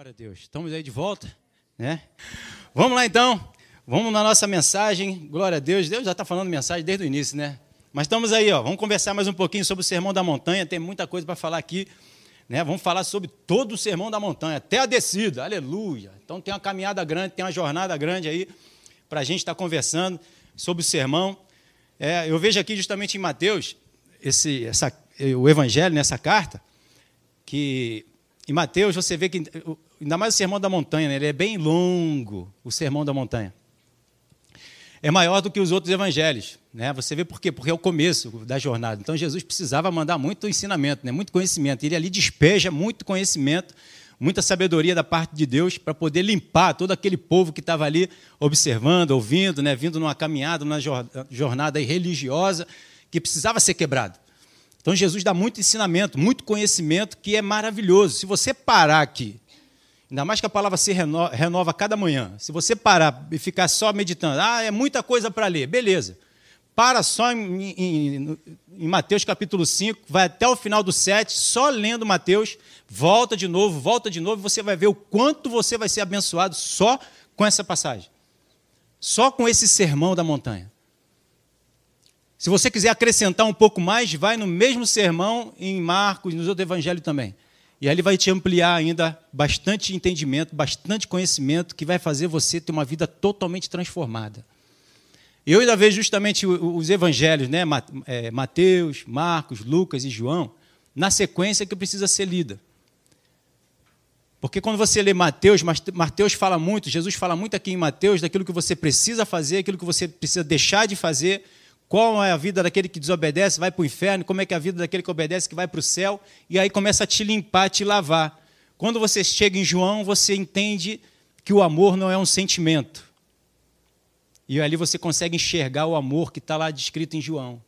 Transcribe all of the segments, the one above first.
Glória a Deus. Estamos aí de volta, né? Vamos lá então. Vamos na nossa mensagem. Glória a Deus. Deus já está falando mensagem desde o início, né? Mas estamos aí, ó. Vamos conversar mais um pouquinho sobre o Sermão da Montanha. Tem muita coisa para falar aqui. Né? Vamos falar sobre todo o Sermão da Montanha, até a descida. Aleluia. Então tem uma caminhada grande, tem uma jornada grande aí para a gente estar tá conversando sobre o sermão. É, eu vejo aqui justamente em Mateus, esse, essa, o Evangelho nessa carta, que em Mateus você vê que, ainda mais o Sermão da Montanha, né? ele é bem longo, o Sermão da Montanha. É maior do que os outros evangelhos. Né? Você vê por quê? Porque é o começo da jornada. Então Jesus precisava mandar muito ensinamento, né? muito conhecimento. Ele ali despeja muito conhecimento, muita sabedoria da parte de Deus para poder limpar todo aquele povo que estava ali observando, ouvindo, né? vindo numa caminhada, numa jornada religiosa que precisava ser quebrado. Então Jesus dá muito ensinamento, muito conhecimento que é maravilhoso. Se você parar aqui, ainda mais que a palavra se renova, renova cada manhã, se você parar e ficar só meditando, ah, é muita coisa para ler, beleza. Para só em, em, em, Mateus capítulo 5, vai até o final do 7, só lendo Mateus, volta de novo, volta de novo, você vai ver o quanto você vai ser abençoado só com essa passagem. Só com esse sermão da montanha. Se você quiser acrescentar um pouco mais, vai no mesmo sermão em Marcos, nos outros evangelhos também. E aí ele vai te ampliar ainda bastante entendimento, bastante conhecimento, que vai fazer você ter uma vida totalmente transformada. Eu ainda vejo justamente os evangelhos, né? É, Mateus, Marcos, Lucas e João, na sequência que precisa ser lida. Porque quando você lê Mateus, Mateus fala muito, Jesus fala muito aqui em Mateus daquilo que você precisa fazer, aquilo que você precisa deixar de fazer, qual é a vida daquele que desobedece, vai para o inferno, como é que é a vida daquele que obedece, que vai para o céu, e aí começa a te limpar, te lavar. Quando você chega em João, você entende que o amor não é um sentimento. E ali você consegue enxergar o amor que está lá descrito em João.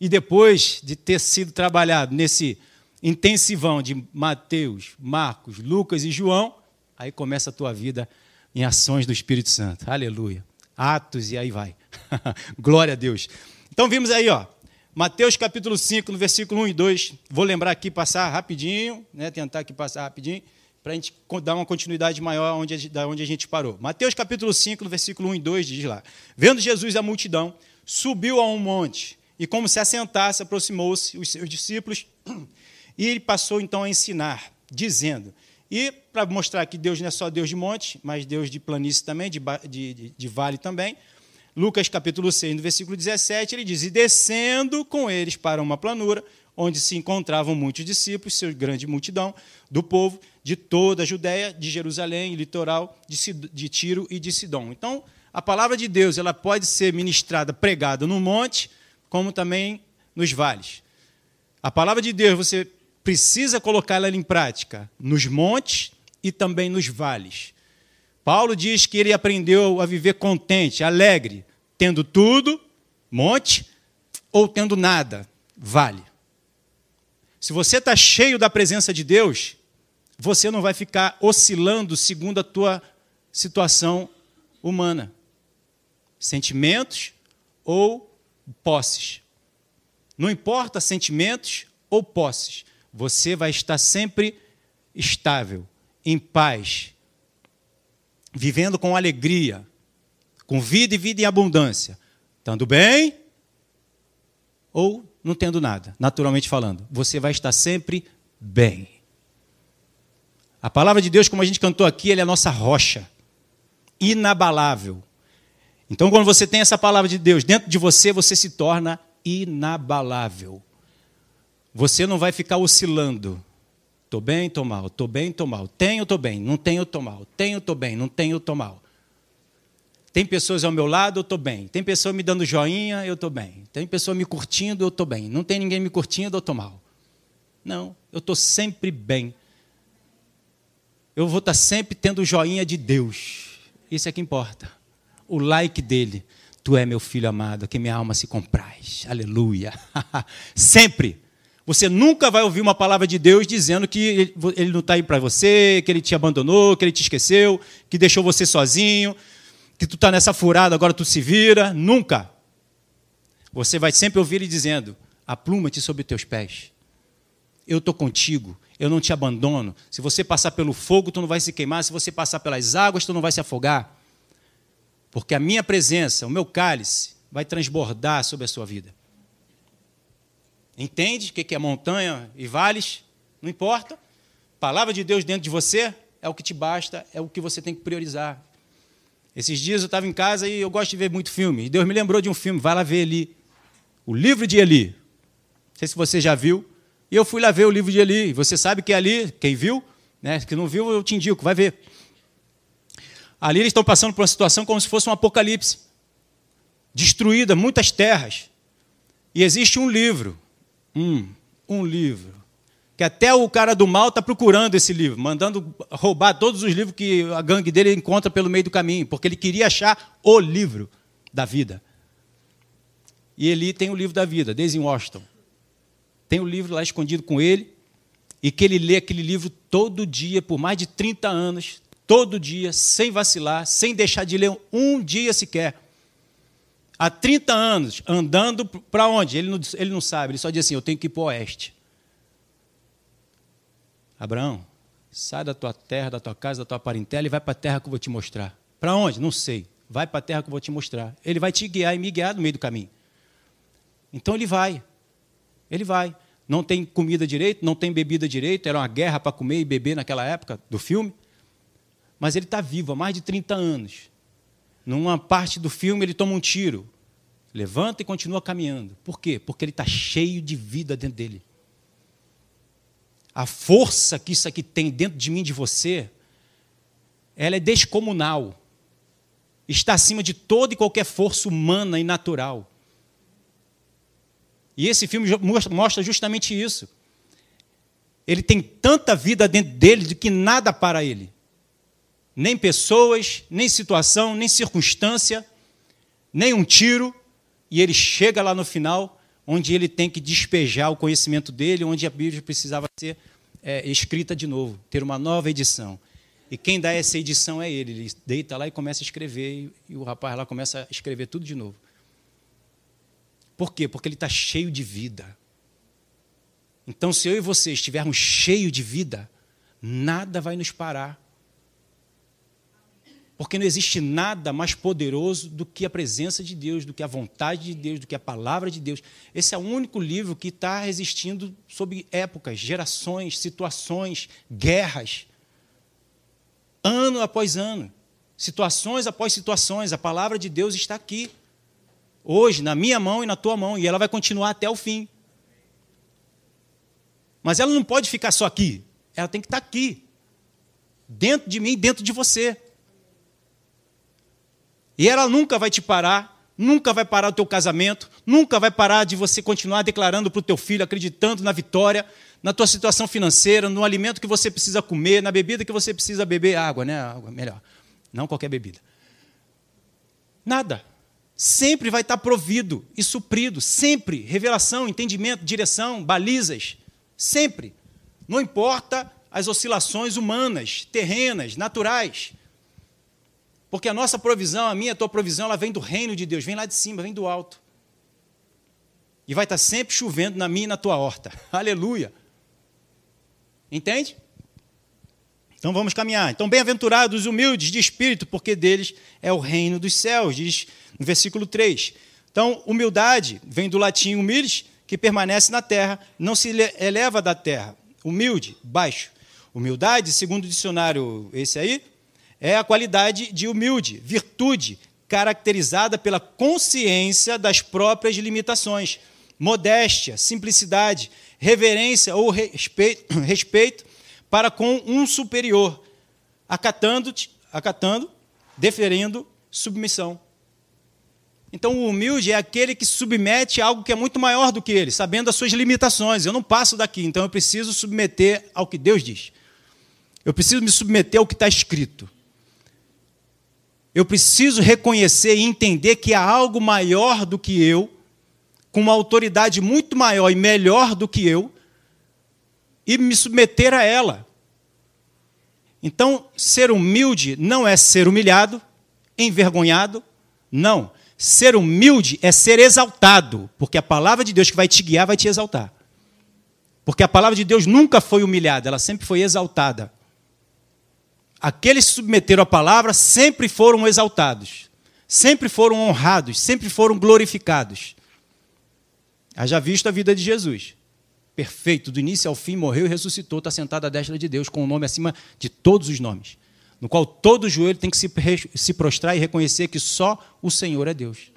E depois de ter sido trabalhado nesse intensivão de Mateus, Marcos, Lucas e João, aí começa a tua vida em ações do Espírito Santo. Aleluia. Atos e aí vai. Glória a Deus. Então vimos aí, ó, Mateus capítulo 5, no versículo 1 e 2. Vou lembrar aqui, passar rapidinho, né, tentar aqui passar rapidinho, para a gente dar uma continuidade maior onde, da onde a gente parou. Mateus capítulo 5, no versículo 1 e 2, diz lá: Vendo Jesus a multidão, subiu a um monte, e como se assentasse, aproximou-se os seus discípulos, e ele passou então a ensinar, dizendo: e para mostrar que Deus não é só Deus de monte, mas Deus de planície também, de, de, de vale também, Lucas capítulo 6, no versículo 17, ele diz: E descendo com eles para uma planura, onde se encontravam muitos discípulos, seu grande multidão do povo de toda a Judéia, de Jerusalém, litoral de Tiro e de Sidom. Então, a palavra de Deus ela pode ser ministrada, pregada no monte, como também nos vales. A palavra de Deus você precisa colocá-la em prática nos montes e também nos vales. Paulo diz que ele aprendeu a viver contente, alegre, tendo tudo, monte, ou tendo nada, vale. Se você está cheio da presença de Deus, você não vai ficar oscilando segundo a tua situação humana. Sentimentos ou posses. Não importa sentimentos ou posses, você vai estar sempre estável, em paz, vivendo com alegria, com vida e vida em abundância, estando bem ou não tendo nada, naturalmente falando. Você vai estar sempre bem. A palavra de Deus, como a gente cantou aqui, é a nossa rocha, inabalável. Então, quando você tem essa palavra de Deus dentro de você, você se torna inabalável. Você não vai ficar oscilando Estou bem, estou mal, estou bem, estou mal. Tenho, estou bem, não tenho, estou mal. Tenho, estou bem, não tenho, estou mal. Tem pessoas ao meu lado, eu estou bem. Tem pessoa me dando joinha, eu estou bem. Tem pessoa me curtindo, eu estou bem. Não tem ninguém me curtindo, eu estou mal. Não, eu estou sempre bem. Eu vou estar tá sempre tendo joinha de Deus. Isso é que importa. O like dele. Tu é meu filho amado, que minha alma se compraz. Aleluia. sempre. Você nunca vai ouvir uma palavra de Deus dizendo que ele não está aí para você, que ele te abandonou, que ele te esqueceu, que deixou você sozinho, que tu está nessa furada, agora tu se vira. Nunca. Você vai sempre ouvir ele dizendo: apluma-te sobre teus pés. Eu estou contigo. eu não te abandono. Se você passar pelo fogo, tu não vai se queimar. Se você passar pelas águas, tu não vai se afogar. Porque a minha presença, o meu cálice, vai transbordar sobre a sua vida. Entende o que é montanha e vales? Não importa. Palavra de Deus dentro de você é o que te basta, é o que você tem que priorizar. Esses dias eu estava em casa e eu gosto de ver muito filme. E Deus me lembrou de um filme, vai lá ver ali. O livro de Eli. Não sei se você já viu. E eu fui lá ver o livro de Eli. Você sabe que é ali, quem viu, né? Que não viu, eu te indico, vai ver. Ali eles estão passando por uma situação como se fosse um apocalipse. Destruída, muitas terras. E existe um livro. Um, um livro. Que até o cara do mal está procurando esse livro, mandando roubar todos os livros que a gangue dele encontra pelo meio do caminho, porque ele queria achar o livro da vida. E Eli tem o livro da vida, desde Washington tem o livro lá escondido com ele, e que ele lê aquele livro todo dia, por mais de 30 anos, todo dia, sem vacilar, sem deixar de ler um dia sequer. Há 30 anos, andando para onde? Ele não, ele não sabe, ele só diz assim: Eu tenho que ir para o oeste. Abraão, sai da tua terra, da tua casa, da tua parentela e vai para a terra que eu vou te mostrar. Para onde? Não sei. Vai para a terra que eu vou te mostrar. Ele vai te guiar e me guiar no meio do caminho. Então ele vai. Ele vai não tem comida direito, não tem bebida direito, era uma guerra para comer e beber naquela época do filme. Mas ele está vivo há mais de 30 anos. Numa parte do filme, ele toma um tiro, levanta e continua caminhando. Por quê? Porque ele está cheio de vida dentro dele. A força que isso aqui tem dentro de mim, de você, ela é descomunal. Está acima de toda e qualquer força humana e natural. E esse filme mostra justamente isso. Ele tem tanta vida dentro dele de que nada para ele. Nem pessoas, nem situação, nem circunstância, nem um tiro. E ele chega lá no final, onde ele tem que despejar o conhecimento dele, onde a Bíblia precisava ser é, escrita de novo, ter uma nova edição. E quem dá essa edição é ele. Ele deita lá e começa a escrever, e o rapaz lá começa a escrever tudo de novo. Por quê? Porque ele está cheio de vida. Então, se eu e você estivermos cheios de vida, nada vai nos parar. Porque não existe nada mais poderoso do que a presença de Deus, do que a vontade de Deus, do que a palavra de Deus. Esse é o único livro que está resistindo sob épocas, gerações, situações, guerras. Ano após ano, situações após situações, a palavra de Deus está aqui hoje, na minha mão e na tua mão, e ela vai continuar até o fim. Mas ela não pode ficar só aqui, ela tem que estar aqui, dentro de mim, dentro de você. E ela nunca vai te parar, nunca vai parar o teu casamento, nunca vai parar de você continuar declarando para o teu filho, acreditando na vitória, na tua situação financeira, no alimento que você precisa comer, na bebida que você precisa beber, água, né? Água, melhor. Não qualquer bebida. Nada sempre vai estar provido e suprido, sempre. Revelação, entendimento, direção, balizas, sempre. Não importa as oscilações humanas, terrenas, naturais. Porque a nossa provisão, a minha, a tua provisão, ela vem do reino de Deus, vem lá de cima, vem do alto. E vai estar sempre chovendo na minha e na tua horta. Aleluia. Entende? Então vamos caminhar. Então, bem-aventurados os humildes de espírito, porque deles é o reino dos céus, diz no versículo 3. Então, humildade vem do latim humilis, que permanece na terra, não se eleva da terra. Humilde, baixo. Humildade, segundo o dicionário esse aí, é a qualidade de humilde, virtude, caracterizada pela consciência das próprias limitações, modéstia, simplicidade, reverência ou respeito, respeito para com um superior, acatando, acatando, deferindo submissão. Então, o humilde é aquele que submete a algo que é muito maior do que ele, sabendo as suas limitações. Eu não passo daqui, então eu preciso submeter ao que Deus diz. Eu preciso me submeter ao que está escrito. Eu preciso reconhecer e entender que há algo maior do que eu, com uma autoridade muito maior e melhor do que eu, e me submeter a ela. Então, ser humilde não é ser humilhado, envergonhado, não Ser humilde é ser exaltado, porque a palavra de Deus que vai te guiar vai te exaltar. Porque a palavra de Deus nunca foi humilhada, ela sempre foi exaltada. Aqueles que submeteram a palavra sempre foram exaltados, sempre foram honrados, sempre foram glorificados. Haja visto a vida de Jesus. Perfeito, do início ao fim, morreu e ressuscitou, está sentado à destra de Deus, com o um nome acima de todos os nomes, no qual todo joelho tem que se, se prostrar e reconhecer que só o Senhor é Deus.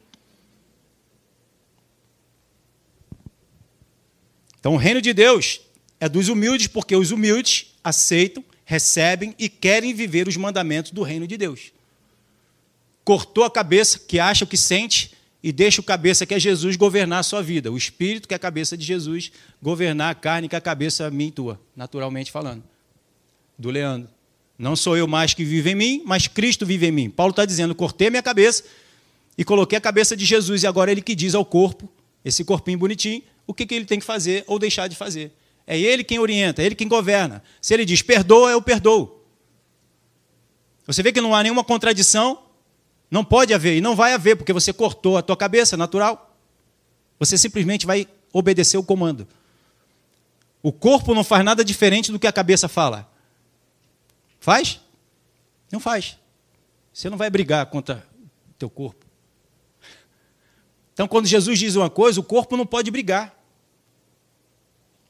Então, o reino de Deus é dos humildes, porque os humildes aceitam, recebem e querem viver os mandamentos do reino de Deus. Cortou a cabeça, que acha o que sente, e deixa o cabeça, que é Jesus, governar a sua vida. O espírito, que é a cabeça de Jesus, governar a carne, que é a cabeça minha e tua, naturalmente falando. Do Leandro. Não sou eu mais que vivo em mim, mas Cristo vive em mim. Paulo está dizendo: cortei a minha cabeça e coloquei a cabeça de Jesus, e agora ele que diz ao corpo, esse corpinho bonitinho, o que, que ele tem que fazer ou deixar de fazer. É ele quem orienta, é ele quem governa. Se ele diz perdoa, eu perdoo. Você vê que não há nenhuma contradição, não pode haver e não vai haver, porque você cortou a tua cabeça, natural. Você simplesmente vai obedecer o comando. O corpo não faz nada diferente do que a cabeça fala. Faz? Não faz. Você não vai brigar contra o teu corpo. Então, quando Jesus diz uma coisa, o corpo não pode brigar.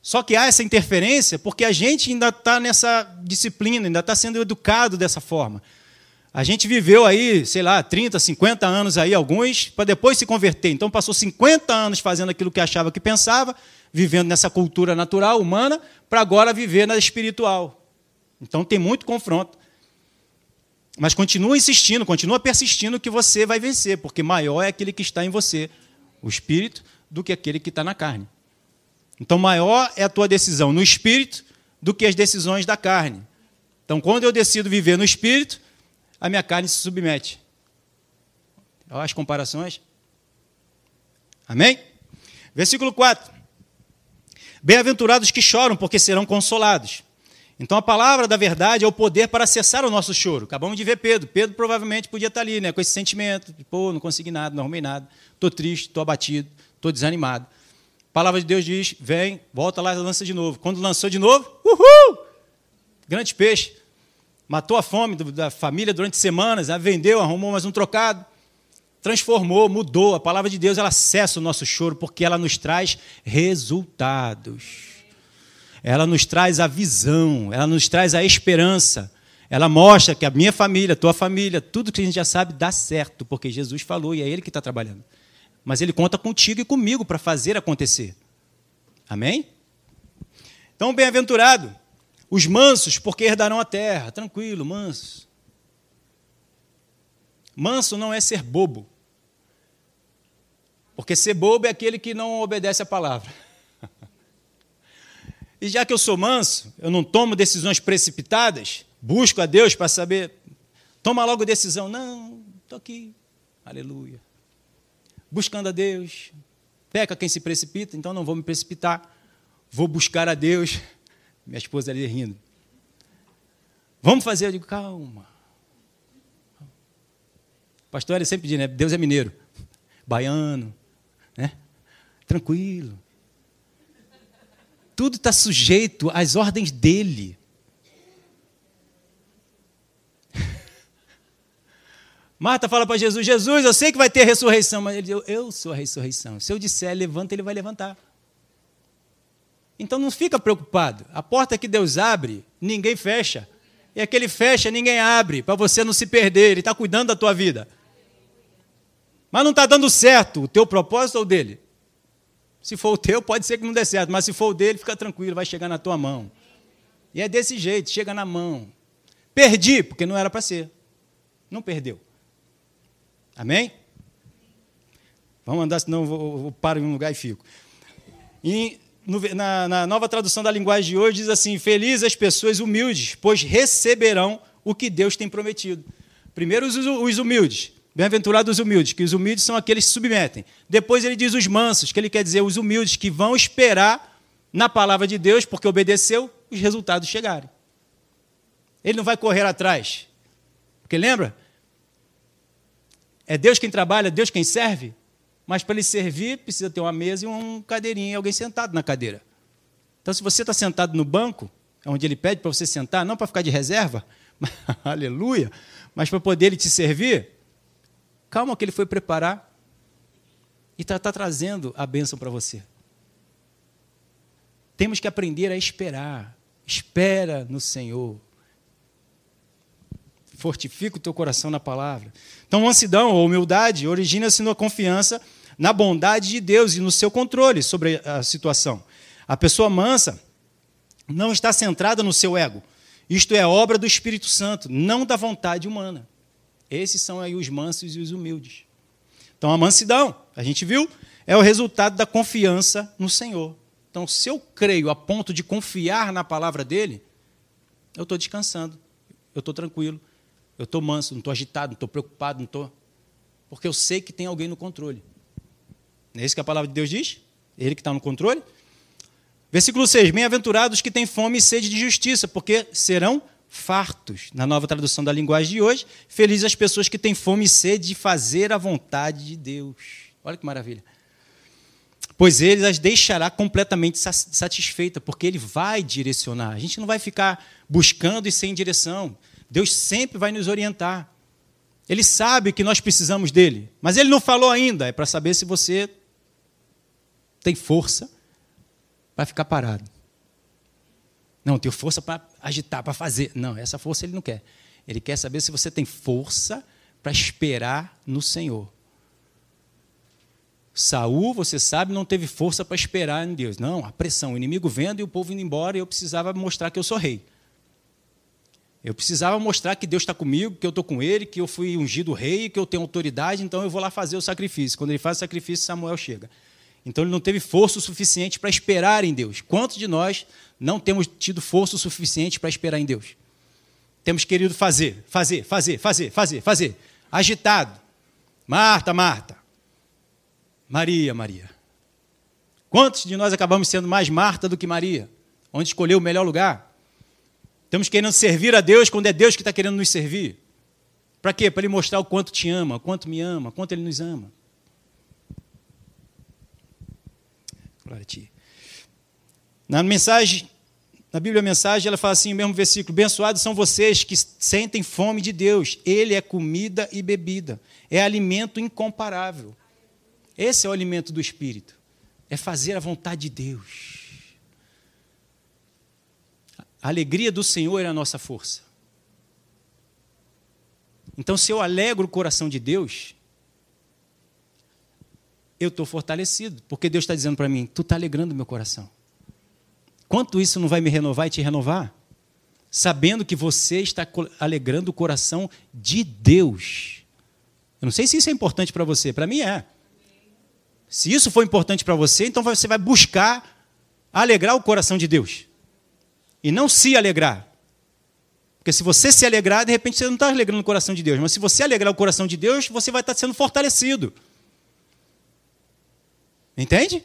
Só que há essa interferência porque a gente ainda está nessa disciplina, ainda está sendo educado dessa forma. A gente viveu aí, sei lá, 30, 50 anos aí, alguns, para depois se converter. Então passou 50 anos fazendo aquilo que achava que pensava, vivendo nessa cultura natural, humana, para agora viver na espiritual. Então tem muito confronto. Mas continua insistindo, continua persistindo que você vai vencer, porque maior é aquele que está em você, o espírito, do que aquele que está na carne. Então, maior é a tua decisão no espírito do que as decisões da carne. Então, quando eu decido viver no espírito, a minha carne se submete. Olha as comparações. Amém? Versículo 4. Bem-aventurados que choram, porque serão consolados. Então a palavra da verdade é o poder para cessar o nosso choro. Acabamos de ver Pedro. Pedro provavelmente podia estar ali, né, com esse sentimento de, pô, não consegui nada, não arrumei nada, estou triste, estou abatido, estou desanimado. Palavra de Deus diz: vem, volta lá e lança de novo. Quando lançou de novo, uhul! Grande peixe. Matou a fome da família durante semanas, vendeu, arrumou mais um trocado. Transformou, mudou. A palavra de Deus ela cessa o nosso choro porque ela nos traz resultados ela nos traz a visão, ela nos traz a esperança. Ela mostra que a minha família, a tua família, tudo que a gente já sabe dá certo, porque Jesus falou e é Ele que está trabalhando. Mas Ele conta contigo e comigo para fazer acontecer. Amém? Então, bem-aventurado, os mansos, porque herdarão a terra. Tranquilo, manso. Manso não é ser bobo. Porque ser bobo é aquele que não obedece a palavra. E já que eu sou manso, eu não tomo decisões precipitadas, busco a Deus para saber, toma logo decisão. Não, estou aqui, aleluia. Buscando a Deus. Peca quem se precipita, então não vou me precipitar. Vou buscar a Deus. Minha esposa ali rindo. Vamos fazer, eu digo, calma. Pastor ele sempre diz, né? Deus é mineiro, baiano, né? Tranquilo. Tudo está sujeito às ordens dele. Marta fala para Jesus: Jesus, eu sei que vai ter ressurreição, mas ele diz: Eu sou a ressurreição. Se eu disser levanta, ele vai levantar. Então não fica preocupado. A porta que Deus abre, ninguém fecha. E aquele fecha, ninguém abre, para você não se perder. Ele está cuidando da tua vida. Mas não está dando certo o teu propósito ou dele? Se for o teu, pode ser que não dê certo, mas se for o dele, fica tranquilo, vai chegar na tua mão. E é desse jeito, chega na mão. Perdi, porque não era para ser. Não perdeu. Amém? Vamos andar, senão eu, vou, eu paro em um lugar e fico. E no, na, na, nova tradução da linguagem de hoje diz assim: Felizes as pessoas humildes, pois receberão o que Deus tem prometido. Primeiro os, os humildes, Bem-aventurados os humildes, que os humildes são aqueles que se submetem. Depois ele diz os mansos, que ele quer dizer os humildes que vão esperar na palavra de Deus, porque obedeceu, os resultados chegarem. Ele não vai correr atrás. Porque lembra? É Deus quem trabalha, Deus quem serve. Mas para ele servir, precisa ter uma mesa e um cadeirinho, alguém sentado na cadeira. Então, se você está sentado no banco, onde ele pede para você sentar, não para ficar de reserva, aleluia, mas para poder ele te servir, calma que ele foi preparar e está tá trazendo a bênção para você. Temos que aprender a esperar. Espera no Senhor. Fortifica o teu coração na palavra. Então, mansidão ou humildade origina-se na confiança na bondade de Deus e no seu controle sobre a situação. A pessoa mansa não está centrada no seu ego. Isto é obra do Espírito Santo, não da vontade humana. Esses são aí os mansos e os humildes. Então, a mansidão, a gente viu, é o resultado da confiança no Senhor. Então, se eu creio a ponto de confiar na palavra dele, eu estou descansando, eu estou tranquilo, eu estou manso, não estou agitado, não estou preocupado, não estou. Porque eu sei que tem alguém no controle. Não é isso que a palavra de Deus diz? Ele que está no controle. Versículo 6: Bem-aventurados que têm fome e sede de justiça, porque serão fartos. Na nova tradução da linguagem de hoje, felizes as pessoas que têm fome e sede de fazer a vontade de Deus. Olha que maravilha pois ele as deixará completamente satisfeita, porque ele vai direcionar. A gente não vai ficar buscando e sem direção. Deus sempre vai nos orientar. Ele sabe que nós precisamos dele, mas ele não falou ainda. É para saber se você tem força para ficar parado. Não, tenho força para agitar, para fazer. Não, essa força ele não quer. Ele quer saber se você tem força para esperar no Senhor. Saul, você sabe, não teve força para esperar em Deus. Não, a pressão, o inimigo vendo e o povo indo embora, e eu precisava mostrar que eu sou rei. Eu precisava mostrar que Deus está comigo, que eu estou com ele, que eu fui ungido rei, que eu tenho autoridade, então eu vou lá fazer o sacrifício. Quando ele faz o sacrifício, Samuel chega. Então ele não teve força suficiente para esperar em Deus. Quantos de nós não temos tido força suficiente para esperar em Deus? Temos querido fazer, fazer, fazer, fazer, fazer, fazer. Agitado. Marta, Marta. Maria, Maria. Quantos de nós acabamos sendo mais Marta do que Maria? Onde escolheu o melhor lugar? Estamos querendo servir a Deus quando é Deus que está querendo nos servir. Para quê? Para Ele mostrar o quanto te ama, o quanto me ama, o quanto Ele nos ama. Glória a Ti. Na mensagem, na Bíblia a mensagem, ela fala assim, o mesmo versículo: Abençoados são vocês que sentem fome de Deus. Ele é comida e bebida, é alimento incomparável. Esse é o alimento do espírito. É fazer a vontade de Deus. A alegria do Senhor é a nossa força. Então, se eu alegro o coração de Deus, eu estou fortalecido, porque Deus está dizendo para mim: Tu está alegrando meu coração. Quanto isso não vai me renovar e te renovar? Sabendo que você está alegrando o coração de Deus. Eu não sei se isso é importante para você, para mim é. Se isso for importante para você, então você vai buscar alegrar o coração de Deus. E não se alegrar. Porque se você se alegrar, de repente você não está alegrando o coração de Deus. Mas se você alegrar o coração de Deus, você vai estar sendo fortalecido. Entende?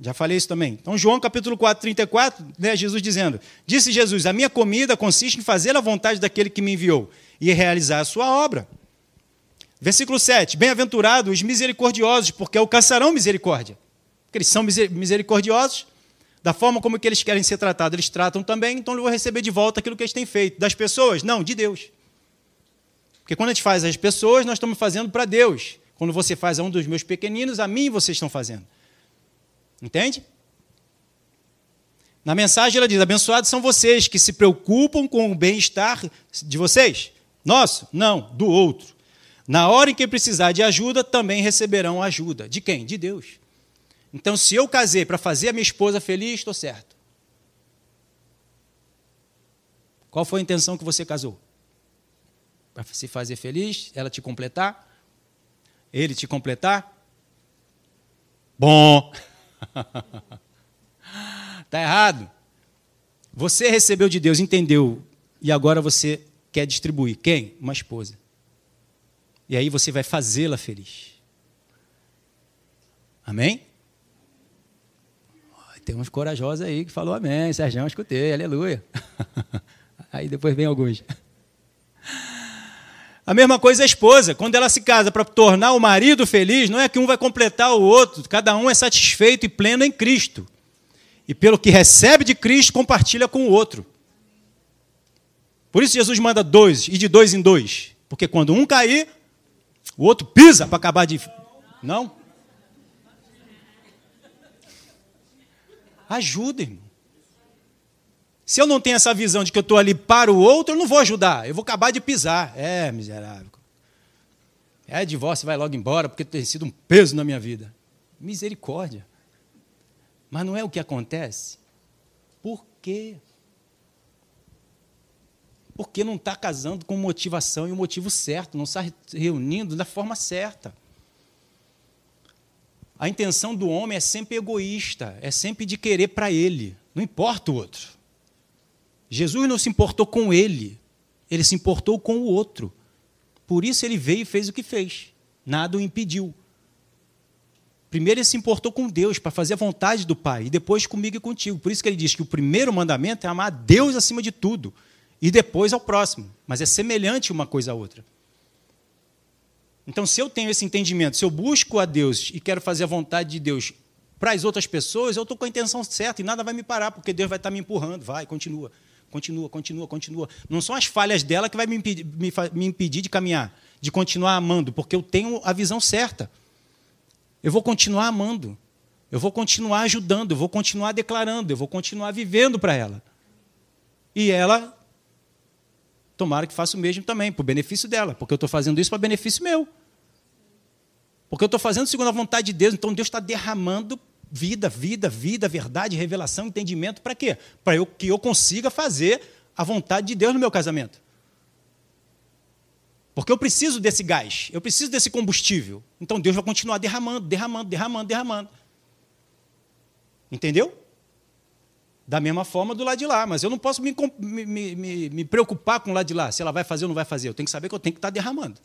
Já falei isso também. Então, João capítulo 4, 34, né, Jesus dizendo: Disse Jesus: A minha comida consiste em fazer a vontade daquele que me enviou e realizar a sua obra. Versículo 7: Bem-aventurados os misericordiosos, porque alcançarão misericórdia. Porque eles são misericordiosos, da forma como que eles querem ser tratados, eles tratam também, então eles vão receber de volta aquilo que eles têm feito. Das pessoas? Não, de Deus. Porque quando a gente faz as pessoas, nós estamos fazendo para Deus. Quando você faz a um dos meus pequeninos, a mim vocês estão fazendo. Entende? Na mensagem ela diz: Abençoados são vocês que se preocupam com o bem-estar de vocês. Nosso? Não, do outro. Na hora em que precisar de ajuda, também receberão ajuda. De quem? De Deus. Então, se eu casei para fazer a minha esposa feliz, estou certo. Qual foi a intenção que você casou? Para se fazer feliz, ela te completar? Ele te completar? Bom. Está errado. Você recebeu de Deus, entendeu, e agora você quer distribuir. Quem? Uma esposa. E aí você vai fazê-la feliz. Amém? Tem uns corajosos aí que falou amém. Sérgio, escutei, aleluia. Aí depois vem alguns. A mesma coisa a esposa, quando ela se casa para tornar o marido feliz, não é que um vai completar o outro, cada um é satisfeito e pleno em Cristo. e pelo que recebe de Cristo, compartilha com o outro. Por isso Jesus manda dois, e de dois em dois. Porque quando um cair, o outro pisa para acabar de. Não? Ajuda, irmão. Se eu não tenho essa visão de que eu estou ali para o outro, eu não vou ajudar. Eu vou acabar de pisar. É, miserável. É divórcio, vai logo embora, porque tem sido um peso na minha vida. Misericórdia. Mas não é o que acontece? Por quê? Porque não está casando com motivação e o motivo certo, não está reunindo da forma certa. A intenção do homem é sempre egoísta, é sempre de querer para ele, não importa o outro. Jesus não se importou com ele, ele se importou com o outro. Por isso ele veio e fez o que fez. Nada o impediu. Primeiro ele se importou com Deus para fazer a vontade do Pai, e depois comigo e contigo. Por isso que ele diz que o primeiro mandamento é amar a Deus acima de tudo, e depois ao próximo. Mas é semelhante uma coisa à outra. Então, se eu tenho esse entendimento, se eu busco a Deus e quero fazer a vontade de Deus para as outras pessoas, eu estou com a intenção certa e nada vai me parar, porque Deus vai estar me empurrando. Vai, continua, continua, continua, continua. Não são as falhas dela que vai me impedir, me, me impedir de caminhar, de continuar amando, porque eu tenho a visão certa. Eu vou continuar amando. Eu vou continuar ajudando, eu vou continuar declarando, eu vou continuar vivendo para ela. E ela, tomara que faça o mesmo também, para o benefício dela, porque eu estou fazendo isso para benefício meu. Porque eu estou fazendo segundo a vontade de Deus, então Deus está derramando vida, vida, vida, verdade, revelação, entendimento, para quê? Para eu, que eu consiga fazer a vontade de Deus no meu casamento. Porque eu preciso desse gás, eu preciso desse combustível. Então Deus vai continuar derramando, derramando, derramando, derramando. Entendeu? Da mesma forma do lado de lá, mas eu não posso me, me, me, me preocupar com o lado de lá, se ela vai fazer ou não vai fazer. Eu tenho que saber que eu tenho que estar derramando.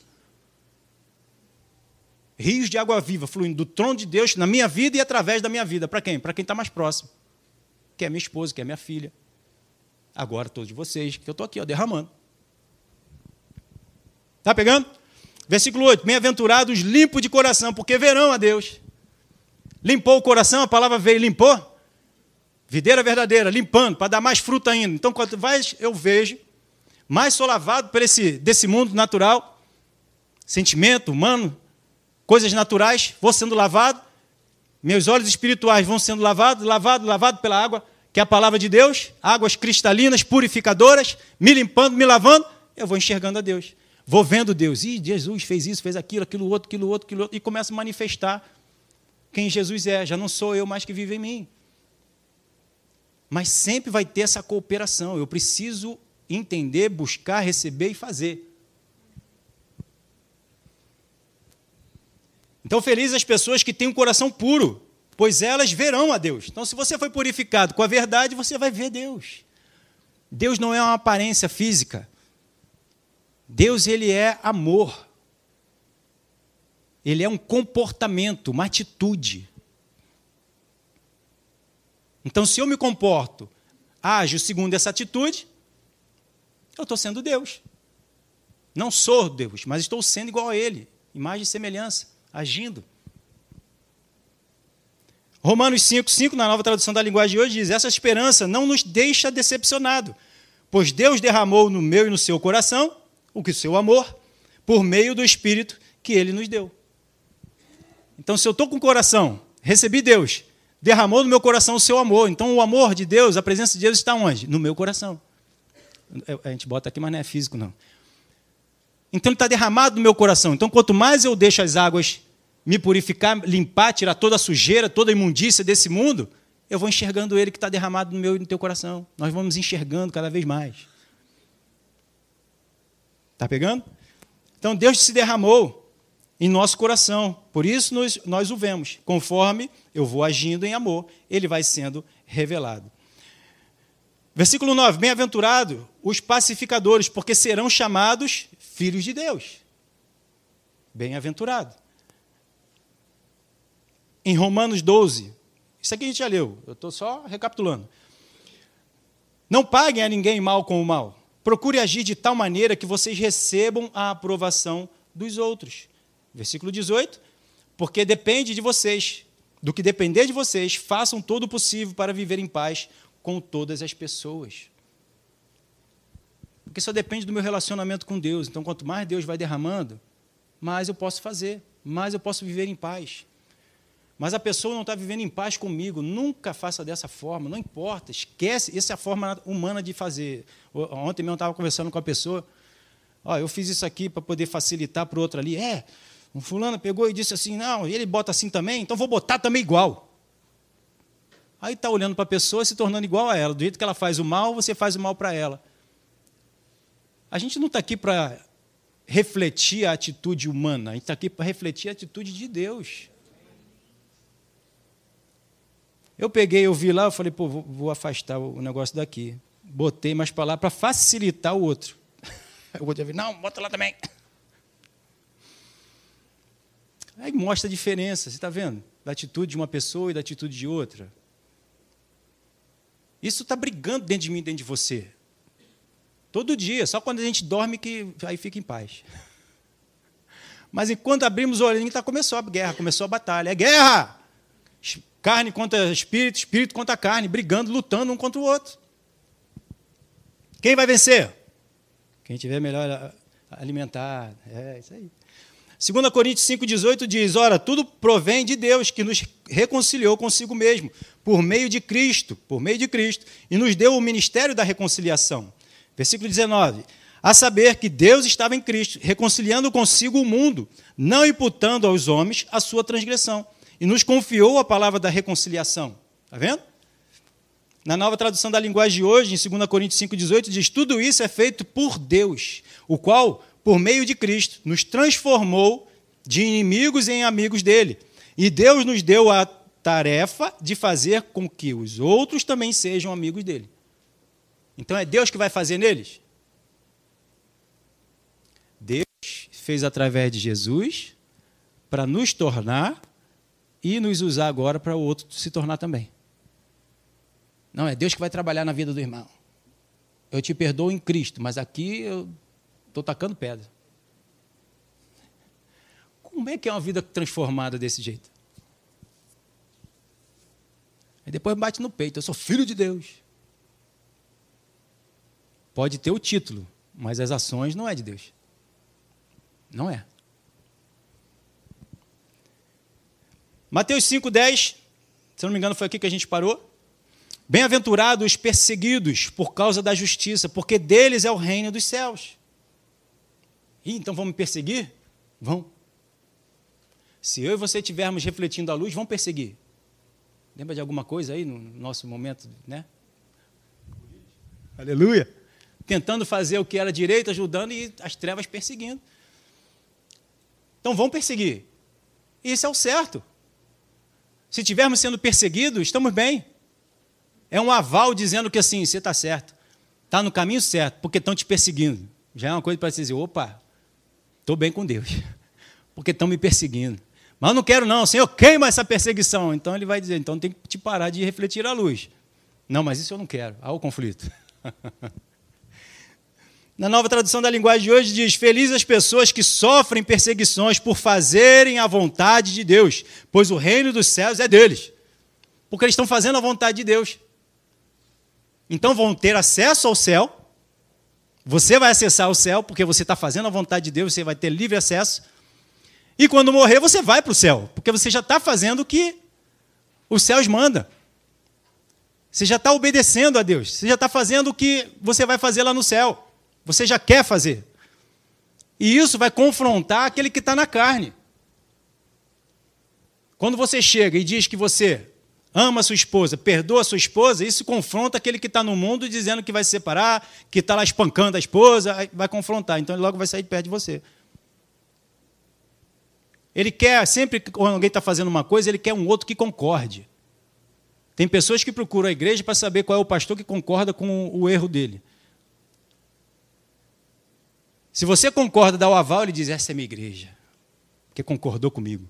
Rios de água viva fluindo do trono de Deus na minha vida e através da minha vida. Para quem? Para quem está mais próximo. Que é minha esposa, que é minha filha. Agora todos vocês, que eu estou aqui, ó, derramando. Está pegando? Versículo 8: Bem-aventurados limpos de coração, porque verão a Deus. Limpou o coração, a palavra veio limpou. Videira verdadeira, limpando, para dar mais fruto ainda. Então, quanto mais eu vejo, mais sou lavado por esse, desse mundo natural, sentimento humano, coisas naturais, vou sendo lavado, meus olhos espirituais vão sendo lavados, lavado, lavado pela água, que é a palavra de Deus, águas cristalinas, purificadoras, me limpando, me lavando, eu vou enxergando a Deus. Vou vendo Deus, e Jesus fez isso, fez aquilo, aquilo outro, aquilo outro, aquilo outro, e começo a manifestar quem Jesus é. Já não sou eu mais que vive em mim. Mas sempre vai ter essa cooperação. Eu preciso entender, buscar, receber e fazer. Então, felizes as pessoas que têm um coração puro, pois elas verão a Deus. Então, se você foi purificado com a verdade, você vai ver Deus. Deus não é uma aparência física. Deus ele é amor. Ele é um comportamento, uma atitude. Então, se eu me comporto, ajo segundo essa atitude, eu estou sendo Deus. Não sou Deus, mas estou sendo igual a Ele, imagem e semelhança, agindo. Romanos 5, 5, na nova tradução da linguagem de hoje, diz: Essa esperança não nos deixa decepcionado, pois Deus derramou no meu e no seu coração o que o seu amor, por meio do Espírito que ele nos deu. Então, se eu estou com o coração, recebi Deus, derramou no meu coração o seu amor. Então, o amor de Deus, a presença de Deus está onde? No meu coração. A gente bota aqui, mas não é físico, não. Então, ele está derramado no meu coração. Então, quanto mais eu deixo as águas me purificar, limpar, tirar toda a sujeira, toda a imundícia desse mundo, eu vou enxergando ele que está derramado no meu e no teu coração. Nós vamos enxergando cada vez mais. Está pegando? Então Deus se derramou em nosso coração, por isso nós, nós o vemos. Conforme eu vou agindo em amor, ele vai sendo revelado. Versículo 9: Bem-aventurado os pacificadores, porque serão chamados filhos de Deus. Bem-aventurado. Em Romanos 12, isso aqui a gente já leu, eu estou só recapitulando. Não paguem a ninguém mal com o mal. Procure agir de tal maneira que vocês recebam a aprovação dos outros. Versículo 18. Porque depende de vocês. do que depender de vocês, façam todo o possível para viver em paz com todas as pessoas. Porque só depende do meu relacionamento com Deus. Então, quanto mais Deus vai derramando, mais eu posso fazer, mais eu posso viver em paz. Mas a pessoa não está vivendo em paz comigo. Nunca faça dessa forma, não importa. Esquece, essa é a forma humana de fazer. Ontem mesmo eu estava conversando com a pessoa. Ó, eu fiz isso aqui para poder facilitar para o outro ali. É, um fulano pegou e disse assim, não, e ele bota assim também, então vou botar também igual. Aí está olhando para a pessoa se tornando igual a ela. Do jeito que ela faz o mal, você faz o mal para ela. A gente não está aqui para refletir a atitude humana, a gente está aqui para refletir a atitude de Deus. Eu peguei, eu vi lá, eu falei, pô, vou, vou afastar o negócio daqui. Botei mais para lá para facilitar o outro. o outro vir, não, bota lá também. Aí mostra a diferença, você está vendo? Da atitude de uma pessoa e da atitude de outra. Isso está brigando dentro de mim, dentro de você. Todo dia, só quando a gente dorme que aí fica em paz. Mas enquanto abrimos o olhinho, tá, começou a guerra, começou a batalha. É guerra! Carne contra espírito, espírito contra carne, brigando, lutando um contra o outro. Quem vai vencer? Quem tiver melhor alimentar. É isso aí. 2 Coríntios 5,18 diz: Ora, tudo provém de Deus, que nos reconciliou consigo mesmo, por meio de Cristo, por meio de Cristo, e nos deu o ministério da reconciliação. Versículo 19: A saber que Deus estava em Cristo, reconciliando consigo o mundo, não imputando aos homens a sua transgressão e nos confiou a palavra da reconciliação. Está vendo? Na nova tradução da linguagem de hoje, em 2 Coríntios 5,18, diz: Tudo isso é feito por Deus, o qual, por meio de Cristo, nos transformou de inimigos em amigos dele. E Deus nos deu a tarefa de fazer com que os outros também sejam amigos dele. Então é Deus que vai fazer neles? Deus fez através de Jesus para nos tornar e nos usar agora para o outro se tornar também. Não, é Deus que vai trabalhar na vida do irmão. Eu te perdoo em Cristo, mas aqui eu estou tacando pedra. Como é que é uma vida transformada desse jeito? Aí depois bate no peito, eu sou filho de Deus. Pode ter o título, mas as ações não é de Deus. Não é. Mateus 5,10, se não me engano, foi aqui que a gente parou. Bem-aventurados os perseguidos por causa da justiça, porque deles é o reino dos céus. Ih, então vamos perseguir? Vão. Se eu e você estivermos refletindo a luz, vão perseguir. Lembra de alguma coisa aí no nosso momento, né? Aleluia. Tentando fazer o que era direito, ajudando e as trevas perseguindo. Então vão perseguir. Isso é o certo. Se estivermos sendo perseguidos, estamos bem. É um aval dizendo que assim, você está certo, está no caminho certo, porque estão te perseguindo. Já é uma coisa para dizer, opa, estou bem com Deus, porque estão me perseguindo. Mas eu não quero não, Senhor, queima essa perseguição. Então ele vai dizer, então tem que te parar de refletir a luz. Não, mas isso eu não quero. Há o conflito. Na nova tradução da linguagem de hoje diz: Felizes as pessoas que sofrem perseguições por fazerem a vontade de Deus, pois o reino dos céus é deles. Porque eles estão fazendo a vontade de Deus. Então vão ter acesso ao céu. Você vai acessar o céu, porque você está fazendo a vontade de Deus, você vai ter livre acesso. E quando morrer, você vai para o céu, porque você já está fazendo o que os céus mandam. Você já está obedecendo a Deus, você já está fazendo o que você vai fazer lá no céu. Você já quer fazer. E isso vai confrontar aquele que está na carne. Quando você chega e diz que você ama sua esposa, perdoa sua esposa, isso confronta aquele que está no mundo dizendo que vai se separar, que está lá espancando a esposa, vai confrontar. Então ele logo vai sair de perto de você. Ele quer, sempre que alguém está fazendo uma coisa, ele quer um outro que concorde. Tem pessoas que procuram a igreja para saber qual é o pastor que concorda com o erro dele. Se você concorda, dá o aval, ele diz: essa é minha igreja, porque concordou comigo.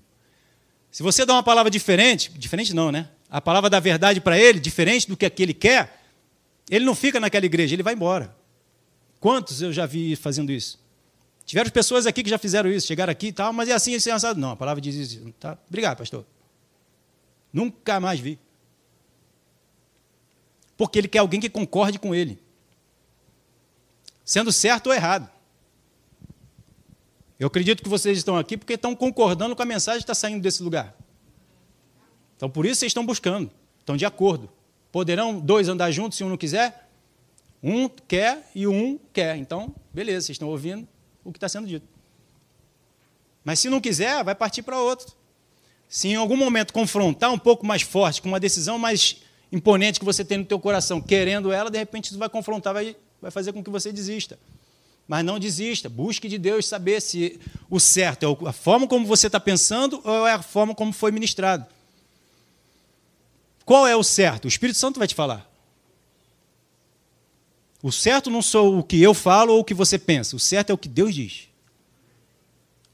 Se você dá uma palavra diferente, diferente não, né? A palavra da verdade para ele, diferente do que aquele quer, ele não fica naquela igreja, ele vai embora. Quantos eu já vi fazendo isso? Tiveram pessoas aqui que já fizeram isso, chegaram aqui e tal, mas é assim, assim, assado. Não, a palavra diz isso. Tá? Obrigado, pastor. Nunca mais vi. Porque ele quer alguém que concorde com ele. Sendo certo ou errado. Eu acredito que vocês estão aqui porque estão concordando com a mensagem que está saindo desse lugar. Então, por isso vocês estão buscando, estão de acordo. Poderão dois andar juntos se um não quiser? Um quer e um quer. Então, beleza, vocês estão ouvindo o que está sendo dito. Mas se não quiser, vai partir para outro. Se em algum momento confrontar um pouco mais forte, com uma decisão mais imponente que você tem no teu coração, querendo ela, de repente isso vai confrontar, vai, vai fazer com que você desista. Mas não desista, busque de Deus saber se o certo é a forma como você está pensando ou é a forma como foi ministrado. Qual é o certo? O Espírito Santo vai te falar. O certo não sou o que eu falo ou o que você pensa, o certo é o que Deus diz.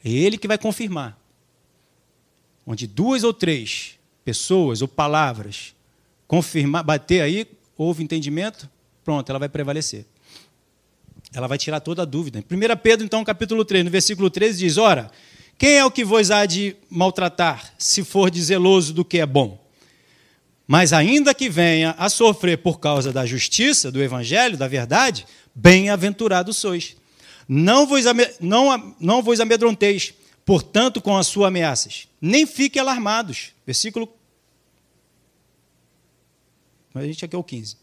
É Ele que vai confirmar. Onde duas ou três pessoas ou palavras confirmar, bater aí, houve entendimento, pronto, ela vai prevalecer. Ela vai tirar toda a dúvida. Em 1 Pedro, então, capítulo 3, no versículo 13, diz: Ora, quem é o que vos há de maltratar, se for de zeloso do que é bom? Mas ainda que venha a sofrer por causa da justiça, do evangelho, da verdade, bem-aventurados sois. Não vos, não, não vos amedronteis, portanto, com as suas ameaças, nem fiquem alarmados. Versículo. A gente aqui é o 15.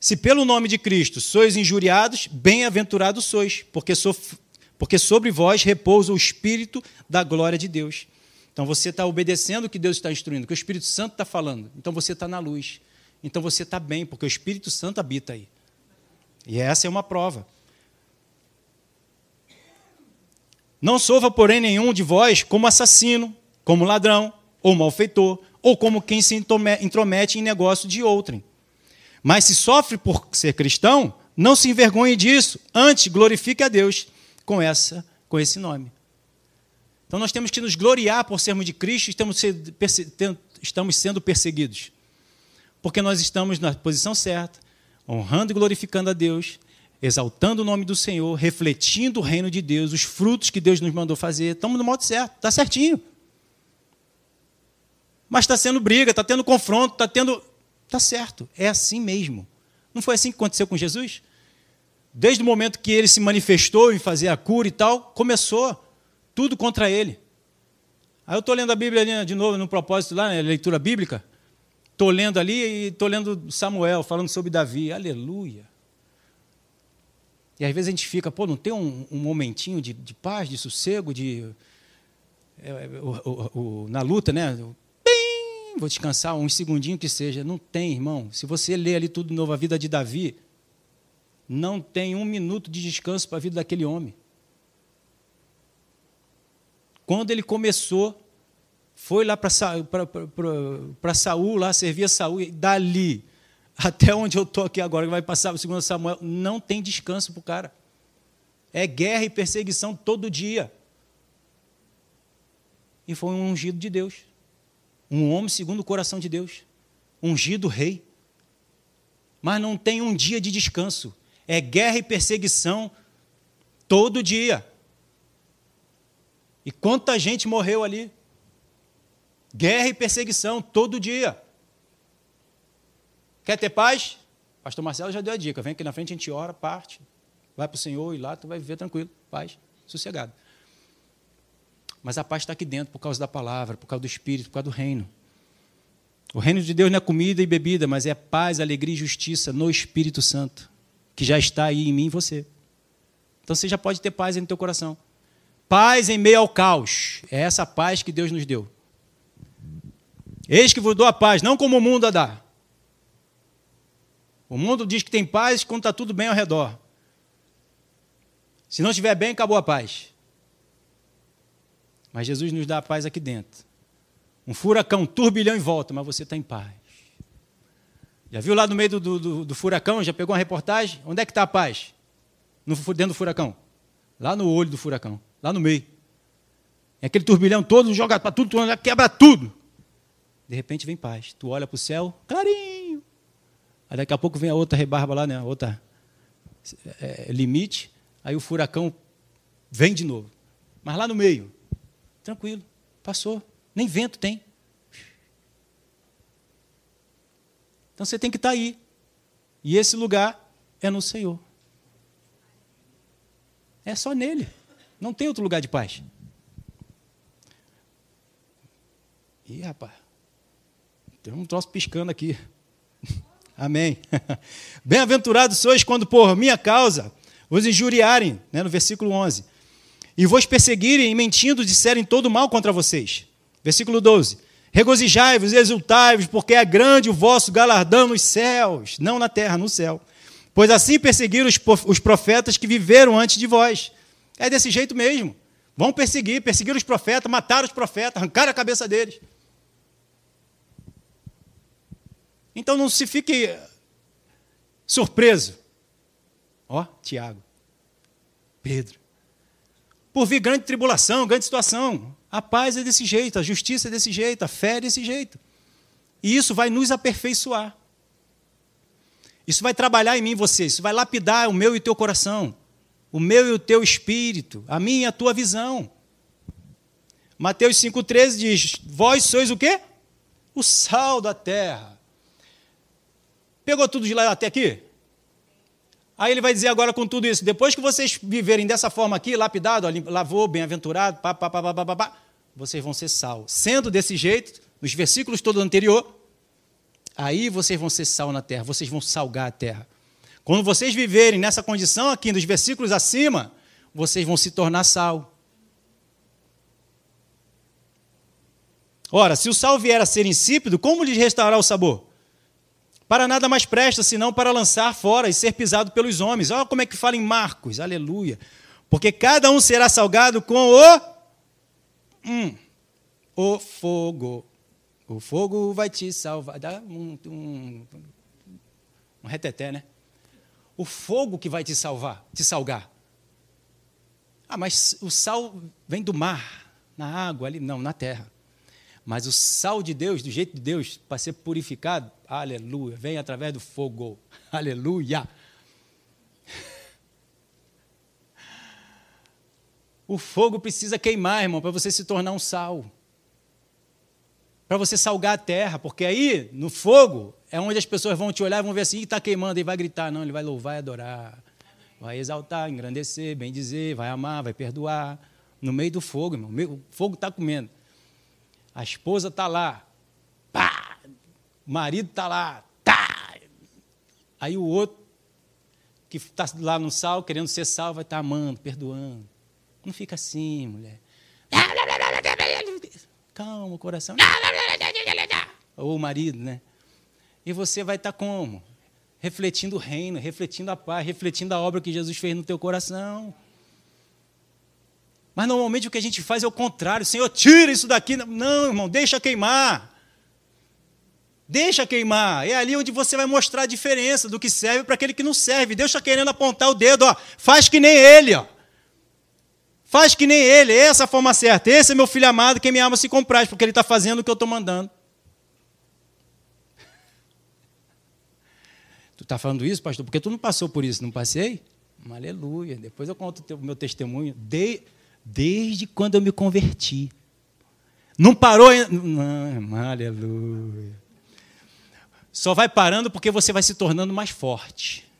Se pelo nome de Cristo sois injuriados, bem-aventurados sois, porque, sof... porque sobre vós repousa o Espírito da glória de Deus. Então você está obedecendo o que Deus está instruindo, o que o Espírito Santo está falando. Então você está na luz. Então você está bem, porque o Espírito Santo habita aí. E essa é uma prova. Não sofra, porém, nenhum de vós como assassino, como ladrão, ou malfeitor, ou como quem se intromete em negócio de outrem. Mas se sofre por ser cristão, não se envergonhe disso, antes glorifique a Deus com essa com esse nome. Então nós temos que nos gloriar por sermos de Cristo, estamos estamos sendo perseguidos. Porque nós estamos na posição certa, honrando e glorificando a Deus, exaltando o nome do Senhor, refletindo o reino de Deus, os frutos que Deus nos mandou fazer. Estamos no modo certo, está certinho. Mas está sendo briga, está tendo confronto, está tendo Tá certo, é assim mesmo. Não foi assim que aconteceu com Jesus? Desde o momento que ele se manifestou em fazer a cura e tal, começou tudo contra ele. Aí eu estou lendo a Bíblia ali, de novo, no propósito lá, né, leitura bíblica. Estou lendo ali e estou lendo Samuel, falando sobre Davi. Aleluia. E às vezes a gente fica, pô, não tem um, um momentinho de, de, paz, de sossego, de. É, é o, o, o, na luta, né? vou descansar um segundinho que seja. Não tem, irmão. Se você ler ali tudo de novo, a vida de Davi, não tem um minuto de descanso para a vida daquele homem. Quando ele começou, foi lá para Saul, lá servia Saul, e dali até onde eu estou aqui agora, que vai passar o segundo Samuel, não tem descanso para o cara. É guerra e perseguição todo dia. E foi um ungido de Deus um homem segundo o coração de Deus, ungido rei. Mas não tem um dia de descanso. É guerra e perseguição todo dia. E quanta gente morreu ali? Guerra e perseguição todo dia. Quer ter paz? Pastor Marcelo já deu a dica. Vem aqui na frente, a gente ora, parte, vai para o Senhor e lá tu vai viver tranquilo, paz, sossegado. Mas a paz está aqui dentro por causa da palavra, por causa do Espírito, por causa do reino. O reino de Deus não é comida e bebida, mas é paz, alegria e justiça no Espírito Santo, que já está aí em mim e você. Então você já pode ter paz no teu coração. Paz em meio ao caos. É essa paz que Deus nos deu. Eis que vos dou a paz, não como o mundo a dá. O mundo diz que tem paz quando está tudo bem ao redor. Se não estiver bem, acabou a paz. Mas Jesus nos dá a paz aqui dentro. Um furacão, um turbilhão em volta, mas você está em paz. Já viu lá no meio do, do, do, furacão? Já pegou uma reportagem? Onde é que está a paz? No, dentro do furacão. Lá no olho do furacão, lá no meio. É aquele turbilhão todo, joga para tudo, quebra tudo. De repente vem paz. Tu olha para o céu, clarinho. Aí daqui a pouco vem a outra rebarba lá, né? Outra é, limite. Aí o furacão vem de novo. Mas lá no meio, Tranquilo, passou. Nem vento tem. Então você tem que estar aí. E esse lugar é no Senhor. É só nele. Não tem outro lugar de paz. Ih, rapaz. Tem um troço piscando aqui. Amém. Bem-aventurados sois quando por minha causa vos injuriarem, né, no versículo 11. E vos perseguirem e mentindo disserem todo mal contra vocês. Versículo 12. Regozijai-vos exultai-vos, porque é grande o vosso galardão nos céus, não na terra, no céu. Pois assim perseguiram os profetas que viveram antes de vós. É desse jeito mesmo. Vão perseguir, perseguiram os profetas, mataram os profetas, arrancaram a cabeça deles. Então não se fique surpreso. Ó, Tiago, Pedro. Por vir grande tribulação, grande situação. A paz é desse jeito, a justiça é desse jeito, a fé é desse jeito. E isso vai nos aperfeiçoar. Isso vai trabalhar em mim e você, isso vai lapidar o meu e o teu coração, o meu e o teu espírito, a minha e a tua visão. Mateus 5,13 diz: Vós sois o quê? O sal da terra. Pegou tudo de lá até aqui? Aí ele vai dizer agora com tudo isso, depois que vocês viverem dessa forma aqui, lapidado, lavou, bem-aventurado, pá, pá, pá, pá, pá, pá, vocês vão ser sal. Sendo desse jeito, nos versículos todos anterior, aí vocês vão ser sal na terra, vocês vão salgar a terra. Quando vocês viverem nessa condição aqui, nos versículos acima, vocês vão se tornar sal. Ora, se o sal vier a ser insípido, como lhes restaurar o sabor? Para nada mais presta, senão para lançar fora e ser pisado pelos homens. Olha como é que fala em Marcos, aleluia. Porque cada um será salgado com o. Hum, o fogo. O fogo vai te salvar. Dá um, um, um reteté, né? O fogo que vai te salvar, te salgar. Ah, mas o sal vem do mar, na água ali, não, na terra. Mas o sal de Deus, do jeito de Deus, para ser purificado, aleluia, vem através do fogo. Aleluia. O fogo precisa queimar, irmão, para você se tornar um sal. Para você salgar a terra, porque aí, no fogo, é onde as pessoas vão te olhar e vão ver assim, está queimando, e vai gritar. Não, ele vai louvar e adorar. Vai exaltar, engrandecer, bem dizer, vai amar, vai perdoar. No meio do fogo, irmão. O fogo está comendo. A esposa está lá. Pá! O marido está lá. Tá! Aí o outro, que está lá no sal, querendo ser sal, vai estar tá amando, perdoando. Não fica assim, mulher. Calma, coração. Ou o marido, né? E você vai estar tá como? Refletindo o reino, refletindo a paz, refletindo a obra que Jesus fez no teu coração. Mas normalmente o que a gente faz é o contrário. Senhor, tira isso daqui. Não, irmão, deixa queimar. Deixa queimar. É ali onde você vai mostrar a diferença do que serve para aquele que não serve. Deus está querendo apontar o dedo. Ó. Faz que nem ele. Ó. Faz que nem ele. Essa é a forma certa. Esse é meu filho amado. Quem me ama se compraz, porque ele está fazendo o que eu estou mandando. Tu está falando isso, pastor? Porque tu não passou por isso, não passei? Aleluia. Depois eu conto o meu testemunho. De desde quando eu me converti. Não parou ainda. Não, aleluia. Só vai parando porque você vai se tornando mais forte.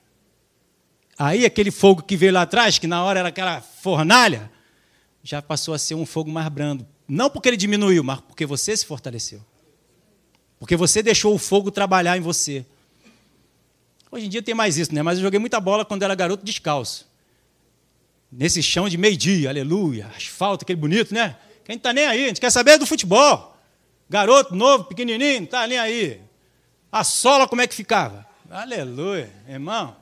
Aí aquele fogo que veio lá atrás, que na hora era aquela fornalha, já passou a ser um fogo mais brando. Não porque ele diminuiu, mas porque você se fortaleceu. Porque você deixou o fogo trabalhar em você. Hoje em dia tem mais isso, né? Mas eu joguei muita bola quando era garoto descalço nesse chão de meio-dia, aleluia, asfalto, aquele bonito, né? Quem está nem aí, a gente quer saber do futebol. Garoto novo, pequenininho, está nem aí. A sola como é que ficava? Aleluia, irmão.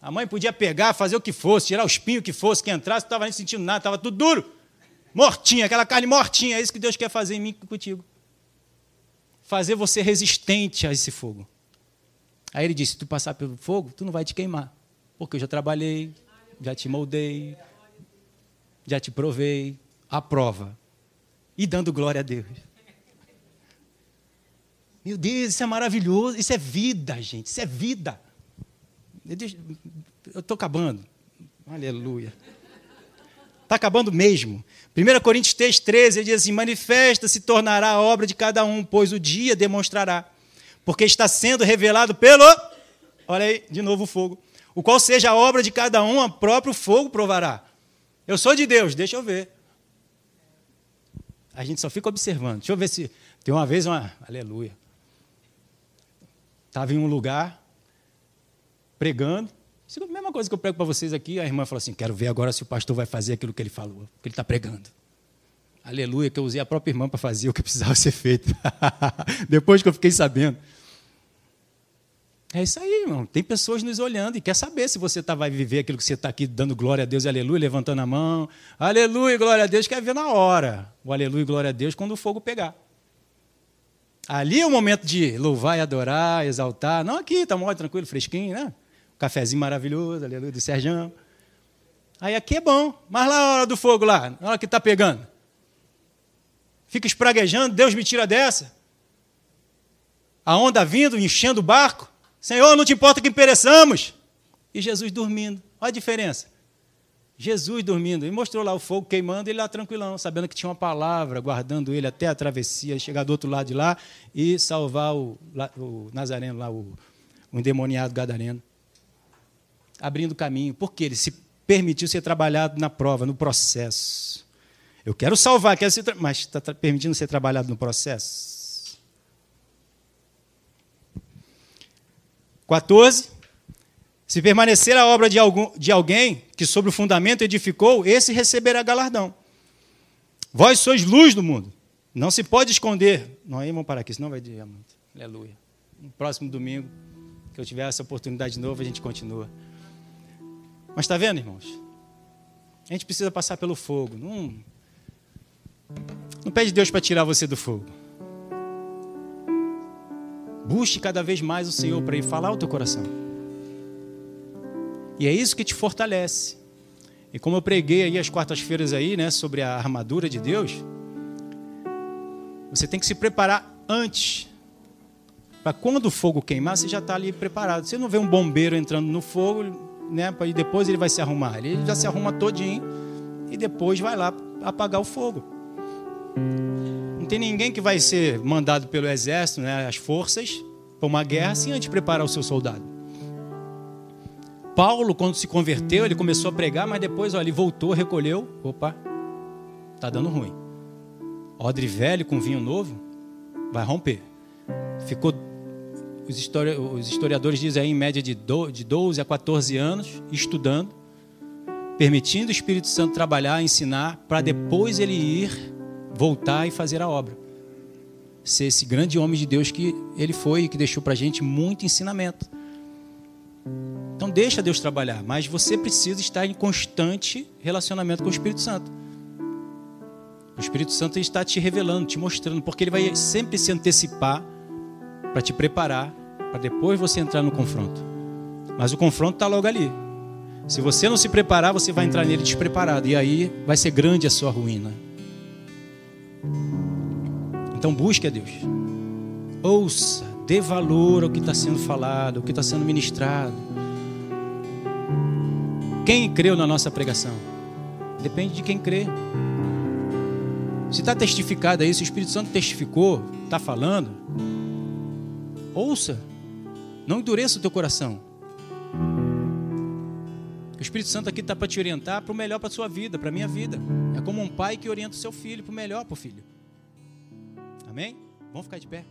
A mãe podia pegar, fazer o que fosse, tirar o espinho que fosse, que entrasse, não estava nem sentindo nada, estava tudo duro. Mortinha, aquela carne mortinha, é isso que Deus quer fazer em mim e contigo. Fazer você resistente a esse fogo. Aí ele disse: se tu passar pelo fogo, tu não vai te queimar. Porque eu já trabalhei, já te moldei, já te provei, a prova. E dando glória a Deus. Meu Deus, isso é maravilhoso, isso é vida, gente, isso é vida. Eu estou acabando. Aleluia. Está acabando mesmo. 1 Coríntios 3, 13, ele diz assim: manifesta se tornará a obra de cada um, pois o dia demonstrará Porque está sendo revelado pelo. Olha aí, de novo o fogo. O qual seja a obra de cada um, o próprio fogo provará. Eu sou de Deus, deixa eu ver. A gente só fica observando. Deixa eu ver se. Tem uma vez uma. Aleluia. Estava em um lugar, pregando. Isso é a mesma coisa que eu prego para vocês aqui. A irmã falou assim: Quero ver agora se o pastor vai fazer aquilo que ele falou, que ele está pregando. Aleluia, que eu usei a própria irmã para fazer o que precisava ser feito. Depois que eu fiquei sabendo. É isso aí, irmão. Tem pessoas nos olhando e quer saber se você tá, vai viver aquilo que você está aqui dando glória a Deus aleluia, levantando a mão. Aleluia, glória a Deus, quer ver na hora. O aleluia, glória a Deus, quando o fogo pegar. Ali é o momento de louvar e adorar, exaltar. Não aqui, está mó tranquilo, fresquinho, né? Um cafezinho maravilhoso, aleluia, do Serjão. Aí aqui é bom. Mas lá na hora do fogo, lá, na hora que está pegando. Fica espraguejando, Deus me tira dessa. A onda vindo, enchendo o barco. Senhor, não te importa que pereçamos. E Jesus dormindo. Olha a diferença. Jesus dormindo. E mostrou lá o fogo queimando, ele lá tranquilão, sabendo que tinha uma palavra, guardando ele até a travessia, chegar do outro lado de lá e salvar o, o Nazareno lá, o, o endemoniado gadareno. Abrindo caminho. Porque ele se permitiu ser trabalhado na prova, no processo. Eu quero salvar, quero ser, mas está permitindo ser trabalhado no processo. 14. Se permanecer a obra de, algum, de alguém que sobre o fundamento edificou, esse receberá galardão. Vós sois luz do mundo. Não se pode esconder. Não, aí vamos parar aqui, senão vai dizer muito. Aleluia. No próximo domingo, que eu tiver essa oportunidade de novo, a gente continua. Mas está vendo, irmãos? A gente precisa passar pelo fogo. Não, não pede Deus para tirar você do fogo. Busque cada vez mais o Senhor para ir falar o teu coração. E é isso que te fortalece. E como eu preguei aí as quartas-feiras aí, né, sobre a armadura de Deus, você tem que se preparar antes. Para quando o fogo queimar, você já está ali preparado. Você não vê um bombeiro entrando no fogo, né, e depois ele vai se arrumar. Ele já se arruma todinho e depois vai lá apagar o fogo. Tem ninguém que vai ser mandado pelo exército, né, as forças, para uma guerra sem antes preparar o seu soldado. Paulo, quando se converteu, ele começou a pregar, mas depois ó, ele voltou, recolheu. Opa, tá dando ruim. Odre velho com vinho novo vai romper. Ficou, os, histori os historiadores dizem aí, em média de, de 12 a 14 anos, estudando, permitindo o Espírito Santo trabalhar, ensinar, para depois ele ir, voltar e fazer a obra ser esse grande homem de Deus que ele foi e que deixou para a gente muito ensinamento. Então deixa Deus trabalhar, mas você precisa estar em constante relacionamento com o Espírito Santo. O Espírito Santo está te revelando, te mostrando, porque ele vai sempre se antecipar para te preparar, para depois você entrar no confronto. Mas o confronto está logo ali. Se você não se preparar, você vai entrar nele despreparado, e aí vai ser grande a sua ruína. Então busque a Deus. Ouça, dê valor ao que está sendo falado, ao que está sendo ministrado. Quem creu na nossa pregação? Depende de quem crê. Se está testificado aí, se o Espírito Santo testificou, está falando, ouça, não endureça o teu coração. O Espírito Santo aqui está para te orientar para o melhor para a sua vida, para a minha vida. É como um pai que orienta o seu filho para o melhor para o filho. Amém? Vamos ficar de pé.